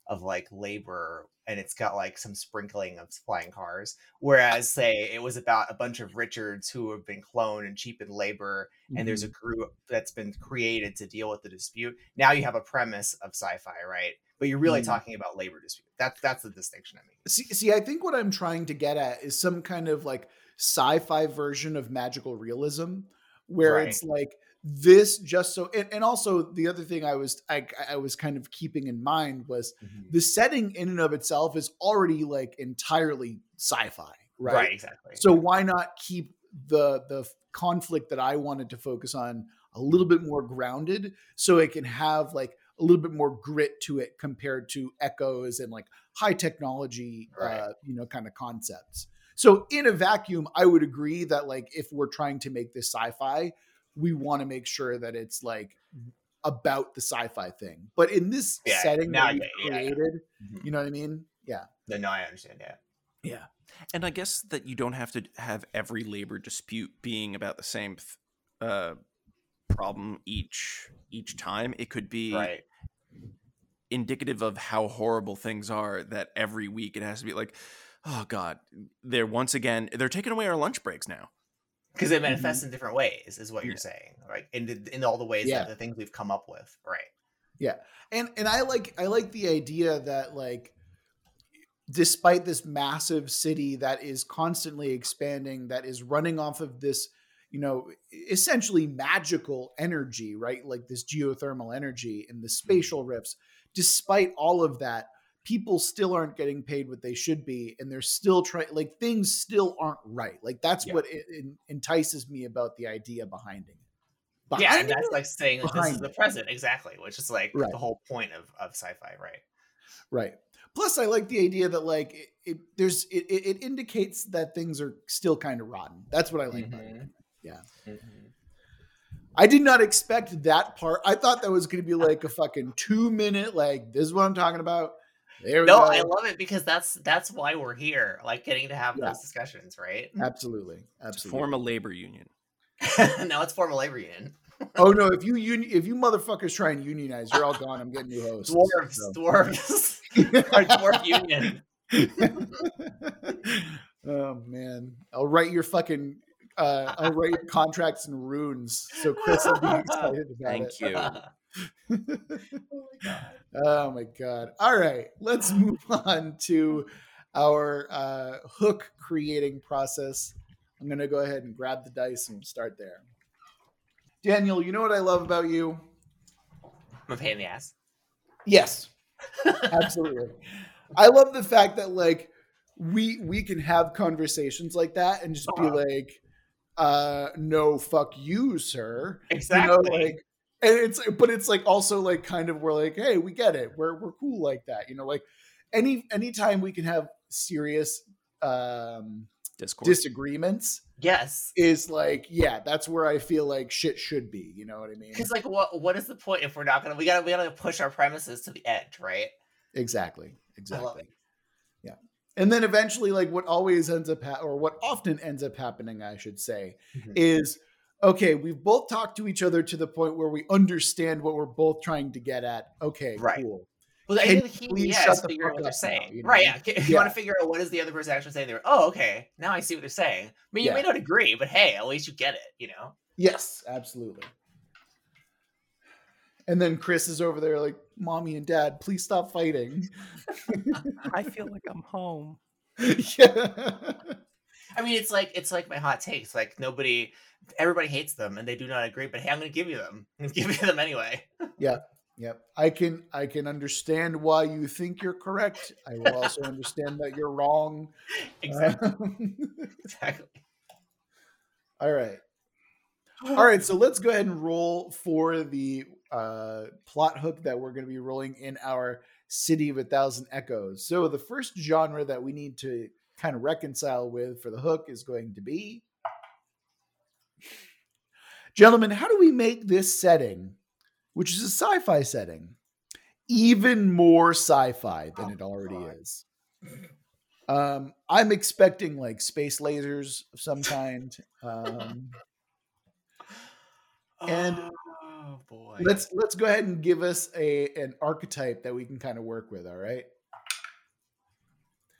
of like labor and it's got like some sprinkling of flying cars. Whereas say it was about a bunch of richards who have been cloned and cheapened labor and there's a Mm-hmm. group that's been created to deal with the dispute. Now you have a premise of sci-fi right but you're really Mhm. talking about labor dispute that's that's the distinction i mean See, see, I think what I'm trying to get at is some kind of like sci-fi version of magical realism, where Right. it's like this just so. And, and also the other thing I was I, I was kind of keeping in mind was the setting in and of itself is already like entirely sci-fi, right? right exactly So why not keep the the conflict that I wanted to focus on a little bit more grounded, so it can have like a little bit more grit to it compared to echoes and like high technology, Right. uh, you know, kind of concepts. So in a vacuum, I would agree that like if we're trying to make this sci-fi, we want to make sure that it's like about the sci-fi thing. But in this Yeah, setting now that we get yeah. created, Mhm. you know what I mean? Yeah. No, no, I understand. Yeah. Yeah. And I guess that you don't have to have every labor dispute being about the same th- uh, problem each each time. It could be Right. indicative of how horrible things are that every week it has to be like, oh god, they're once again they're taking away our lunch breaks now. Because it mm-hmm. manifests in different ways, is what you're Yeah. saying, right? In the, in all the ways Yeah. that the things we've come up with, right? Yeah and and i like i like the idea that like despite this massive city that is constantly expanding that is running off of this you know essentially magical energy right like this geothermal energy and the spatial rifts despite all of that people still aren't getting paid what they should be and they're still trying like things still aren't right like that's Yeah. what it, it entices me about the idea behind it yeah, and that's it? like saying this is the present, exactly, which is like Right. the whole point of, of sci-fi, right? Right. Plus, I like the idea that like it, it there's it, it indicates that things are still kind of rotten. That's what I like. about it. Mhm. Yeah. Mhm. I did not expect that part. I thought that was going to be like a fucking two minute like this is what I'm talking about. There we go No, go. I love it because that's that's why we're here, like getting to have Yeah. those discussions, right? absolutely, absolutely. form a labor union. now it's form a labor union. oh no, if you uni- if you motherfuckers try and unionize, you're all gone. I'm getting new hosts. Dwarves, So. dwarves, our dwarf union. oh man, I'll write your fucking. Uh, I'll write contracts and runes, so Chris will be excited about Thank it. you. oh my god. Oh my god. All right, let's move on to our uh, hook creating process. I'm going to go ahead and grab the dice and start there. Daniel, you know what I love about you? I'm a pain in the ass. Yes. Absolutely. I love the fact that like we we can have conversations like that and just be like uh no fuck you, sir. Exactly. You know, like, and it's but it's like also like kind of we're like, hey, we get it. We're we're cool like that. You know, like any anytime we can have serious um Discord. disagreements yes. is like, yeah, that's where I feel like shit should be. You know what I mean? Because like, what what is the point if we're not gonna? We gotta we gotta push our premises to the edge, right? Exactly. I love Exactly. It. Yeah. And then eventually, like what always ends up, ha- or what often ends up happening, I should say, Mhm. is okay, we've both talked to each other to the point where we understand what we're both trying to get at. Okay, Right. cool. Well, I Can think the you key please yeah, shut the figure out fuck what they're up now, saying. you know? Right, yeah. If you Yeah. want to figure out what is the other person actually saying, they're oh, okay, now I see what they're saying. I mean, you Yeah. may not agree, but hey, at least you get it, you know? Yes, absolutely. And then Chris is over there like, mommy and dad, please stop fighting. I feel like I'm home. yeah. I mean, it's like it's like my hot takes. Like nobody, everybody hates them, and they do not agree. But hey, I'm going to give you them. I'm going to give you them anyway. Yeah, Yep. I can I can understand why you think you're correct. I will also understand that you're wrong. exactly. Um, exactly. all right. All right, so let's go ahead and roll for the uh, plot hook that we're going to be rolling in our City of a Thousand Echoes. So the first genre that we need to kind of reconcile with for the hook is going to be Gentlemen, how do we make this setting, which is a sci-fi setting, even more sci-fi than Oh, it already God. is? Um, I'm expecting like space lasers of some kind. Um, And oh boy, let's let's go ahead and give us a an archetype that we can kind of work with all right?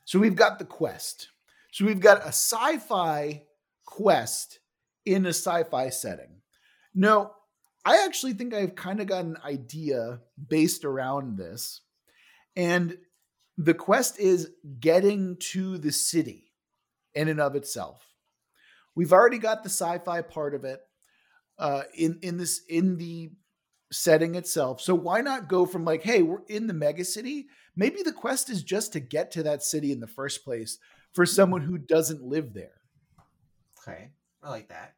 So we've got the quest. So we've got a sci-fi quest in a sci-fi setting. Now, i actually think i've kind of got an idea based around this and the quest is getting to the city in and of itself. We've already got the sci-fi part of it uh, in in this in the setting itself. So why not go from like, hey, we're in the mega city. Maybe the quest is just to get to that city in the first place for someone who doesn't live there. okay. I like that.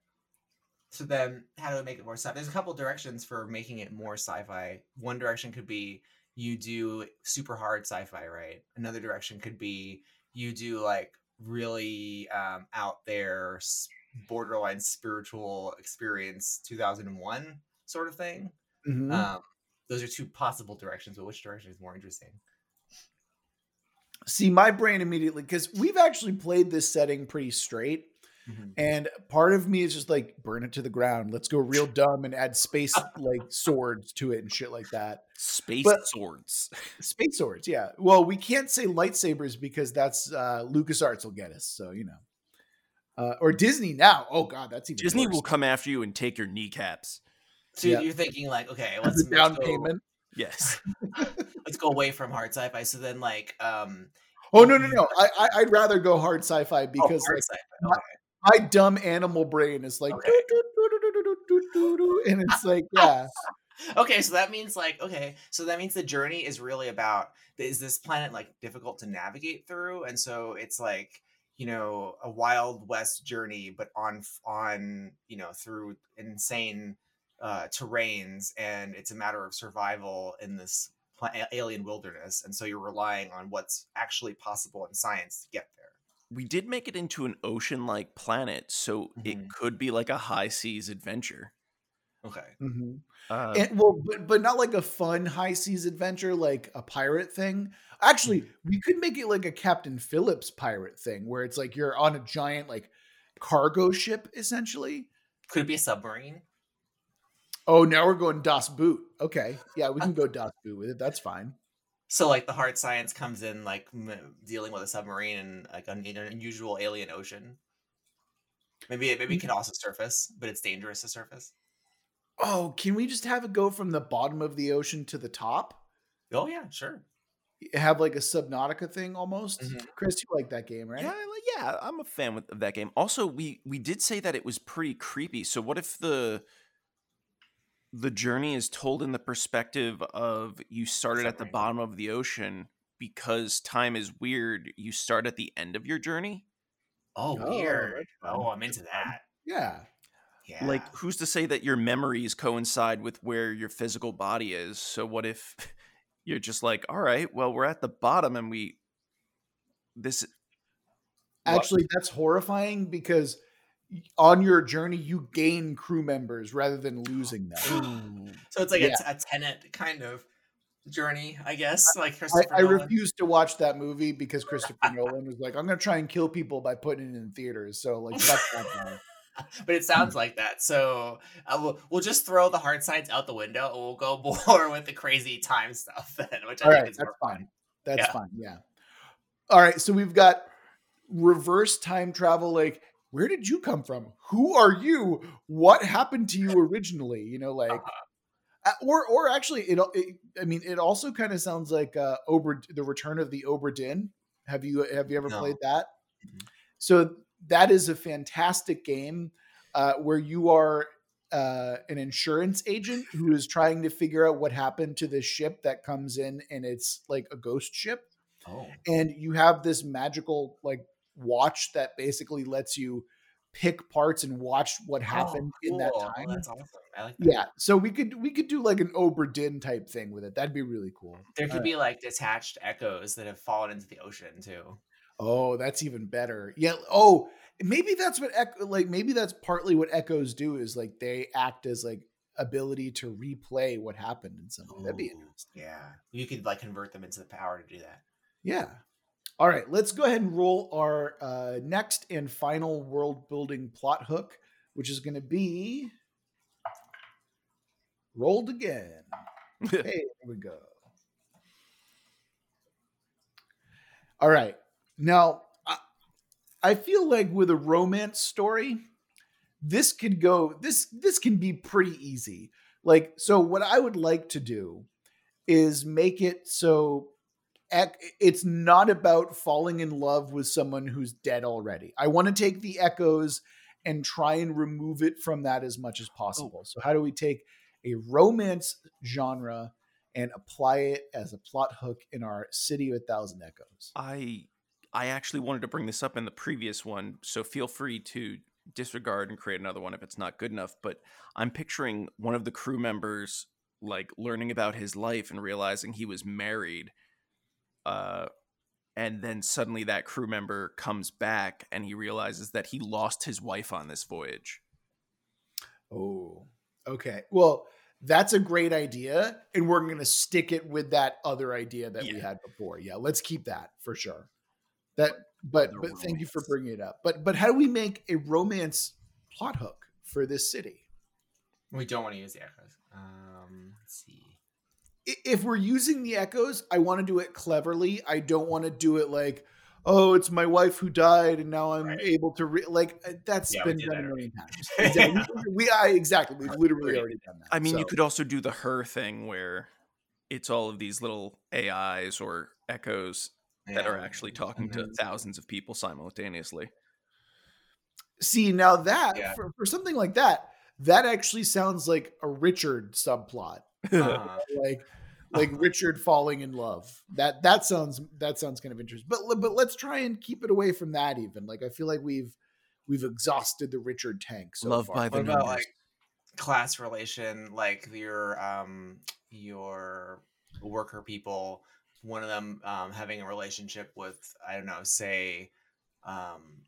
So then, how do we make it more sci? There's a couple directions for making it more sci-fi. One direction could be you do super hard sci-fi, right? Another direction could be you do like really um, out there, borderline spiritual experience 2001 sort of thing. Mhm. Um, those are two possible directions, but which direction is more interesting? See, my brain immediately because we've actually played this setting pretty straight, and part of me is just like burn it to the ground. Let's go real dumb and add space like swords to it and shit like that. Space But- swords. Space swords, yeah. Well, we can't say lightsabers because that's uh LucasArts will get us. So you know, uh, or Disney now. Oh god, that's even Disney worse. will come after you and take your kneecaps. So Yeah. you're thinking like, okay, let's down go, payment. Yes. let's go away from hard sci-fi. So then, like, um, Oh no, no, no. I, I I'd rather go hard sci-fi oh, because hard like, sci-fi. my- Okay. my dumb animal brain is like, Okay. And it's like, yeah, okay, so that means like, okay, so that means the journey is really about is this planet like difficult to navigate through, and so it's like you know a wild west journey, but on on you know through insane uh, terrains, and it's a matter of survival in this alien wilderness, and so you're relying on what's actually possible in science to get there. We did make it into an ocean like planet, so Mhm. it could be like a high seas adventure. Okay. Mhm. Uh, and well, but but not like a fun high seas adventure, like a pirate thing. Actually, we could make it like a Captain Phillips pirate thing, where it's like you're on a giant like cargo ship, essentially. Could it be a submarine? Oh, now we're going Das Boot. Okay, yeah, we can go Das Boot with it. That's fine. So like the hard science comes in like m- dealing with a submarine and like an, an unusual alien ocean. Maybe maybe it can also surface, but it's dangerous to surface. Oh, can we just have it go from the bottom of the ocean to the top? Oh yeah, sure. Have like a Subnautica thing almost. Mhm. Chris, you like that game, right? Yeah, I like- yeah, I'm a fan with, of that game. Also, we we did say that it was pretty creepy. So what if the the journey is told in the perspective of you started at the Submarine. bottom of the ocean because time is weird. You start at the end of your journey. Oh, Oh, weird. that's. Oh, I'm into that. Yeah. Yeah. Like, who's to say that your memories coincide with where your physical body is? So what if you're just like, all right, well, we're at the bottom and we this What? Actually, that's horrifying because on your journey you gain crew members rather than losing them. Mm. so it's like yeah. a, a Tenet kind of journey, I guess. Like I, Christopher I Nolan. refuse to watch that movie because Christopher Nolan was like, "I'm going to try and kill people by putting it in theaters." So, like, fuck that guy. but it sounds like that. So uh, we'll, we'll just throw the hard science out the window and we'll go more with the crazy time stuff then, which I All think is that's fine. fun. That's Yeah. fine. Yeah. All right, so we've got reverse time travel. Like, where did you come from? Who are you? What happened to you originally? You know, like, Uh-huh. uh, or or actually, it. it I mean, it also kind of sounds like uh, Ober, the Return of the Obra Dinn. Have you have you ever No. played that? Mhm. So that is a fantastic game uh, where you are uh, an insurance agent who is trying to figure out what happened to this ship that comes in and it's like a ghost ship Oh. and you have this magical like watch that basically lets you pick parts and watch what happened in that cool. Oh, time. that's awesome. I like that. yeah, so we could we could do like an Obra Dinn type thing with it. That'd be really cool. There could All be like detached echoes that have fallen into the ocean too. Oh, that's even better. Yeah. Oh, maybe that's what echo like maybe that's partly what echoes do is like they act as like ability to replay what happened in something. That'd be interesting. Yeah. You could like convert them into the power to do that. Yeah. All right, let's go ahead and roll our uh, next and final world building plot hook, which is going to be rolled again. Hey, there we go. All right. Now, I, feel like with a romance story, this could go this this can be pretty easy. Like so what I would like to do is make it so it's not about falling in love with someone who's dead already. I want to take the echoes and try and remove it from that as much as possible. Oh. So how do we take a romance genre and apply it as a plot hook in our City of a Thousand Echoes? I I actually wanted to bring this up in the previous one, so feel free to disregard and create another one if it's not good enough. But I'm picturing one of the crew members like learning about his life and realizing he was married, uh, and then suddenly that crew member comes back and he realizes that he lost his wife on this voyage. Oh, okay. Well, that's a great idea, and we're going to stick it with that other idea that we had before. Yeah, let's keep that for sure. That, but Other but thank you for bringing it up. But but how do we make a romance plot hook for this city? We don't want to use the echoes. Um, let's see. If we're using the echoes, I want to do it cleverly. I don't want to do it like, oh, it's my wife who died, and now I'm Right. able to re-. like uh, that's Yeah, been did done a million times. Exactly. we I, exactly we've literally already done that. I mean, you could also do the her thing where it's all of these little AIs or echoes that are actually talking to Mhm. thousands of people simultaneously. See now that Yeah. for, for something like that, that actually sounds like a Richard subplot, Uh-huh. like like Richard falling in love. That that sounds that sounds kind of interesting. But but let's try and keep it away from that. Even like I feel like we've we've exhausted the Richard tank. So Love far. by the What about like class relation, like your um your worker people, one of them um having a relationship with I don't know, say um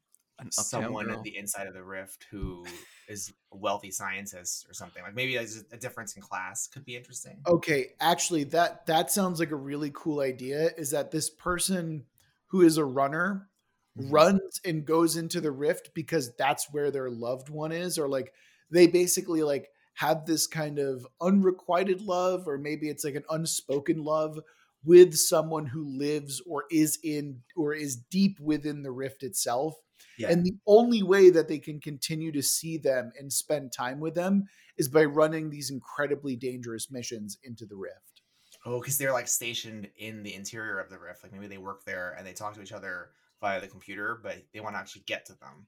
someone girl. at the inside of the rift who is a wealthy scientist or something. Like maybe there's a difference in class could be interesting. Okay, actually, that that sounds like a really cool idea. Is that this person who is a runner Mhm. runs and goes into the rift because that's where their loved one is, or like they basically like have this kind of unrequited love, or maybe it's like an unspoken love with someone who lives or is in or is deep within the rift itself. Yeah. And the only way that they can continue to see them and spend time with them is by running these incredibly dangerous missions into the rift. Oh, because they're like stationed in the interior of the rift. Like maybe they work there and they talk to each other via the computer, but they want to actually get to them.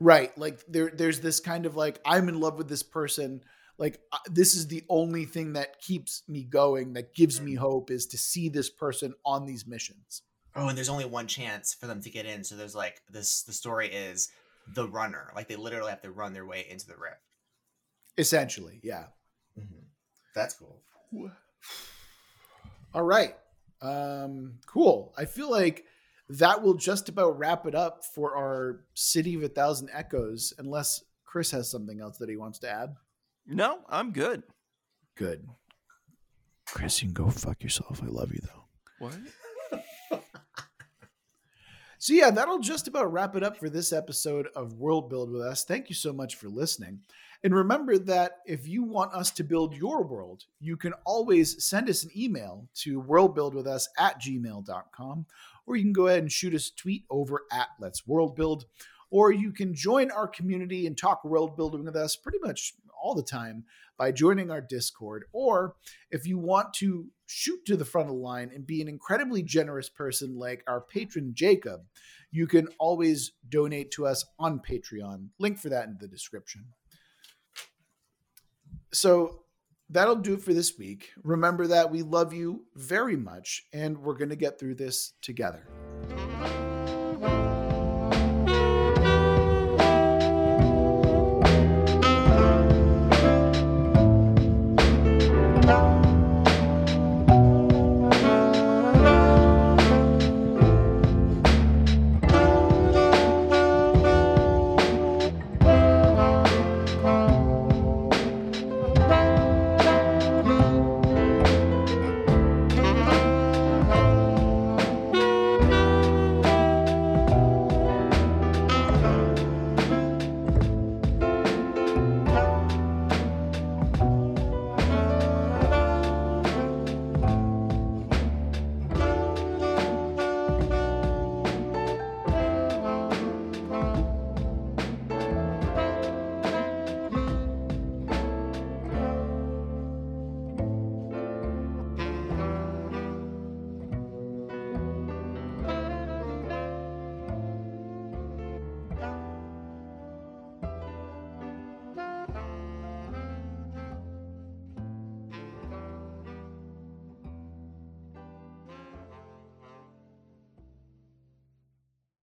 Right. Like there there's this kind of like I'm in love with this person. Like uh, this is the only thing that keeps me going, that gives me hope is to see this person on these missions. Oh, and there's only one chance for them to get in. So there's like this the story is the runner. Like they literally have to run their way into the rift. Essentially, yeah. That's cool. All right. Um cool. I feel like that will just about wrap it up for our City of a Thousand Echoes unless Chris has something else that he wants to add. No, I'm good. Good. Chris, you can go fuck yourself. I love you though. What? So yeah, that'll just about wrap it up for this episode of World Build with us. Thank you so much for listening. And remember that if you want us to build your world, you can always send us an email to worldbuildwithus at gmail.com, or you can go ahead and shoot us a tweet over at Let's World Build, or you can join our community and talk world building with us pretty much all the time by joining our Discord. Or if you want to shoot to the front of the line and be an incredibly generous person like our patron Jacob, you can always donate to us on Patreon. Link for that in the description. So that'll do it for this week. Remember that we love you very much and we're going to get through this together.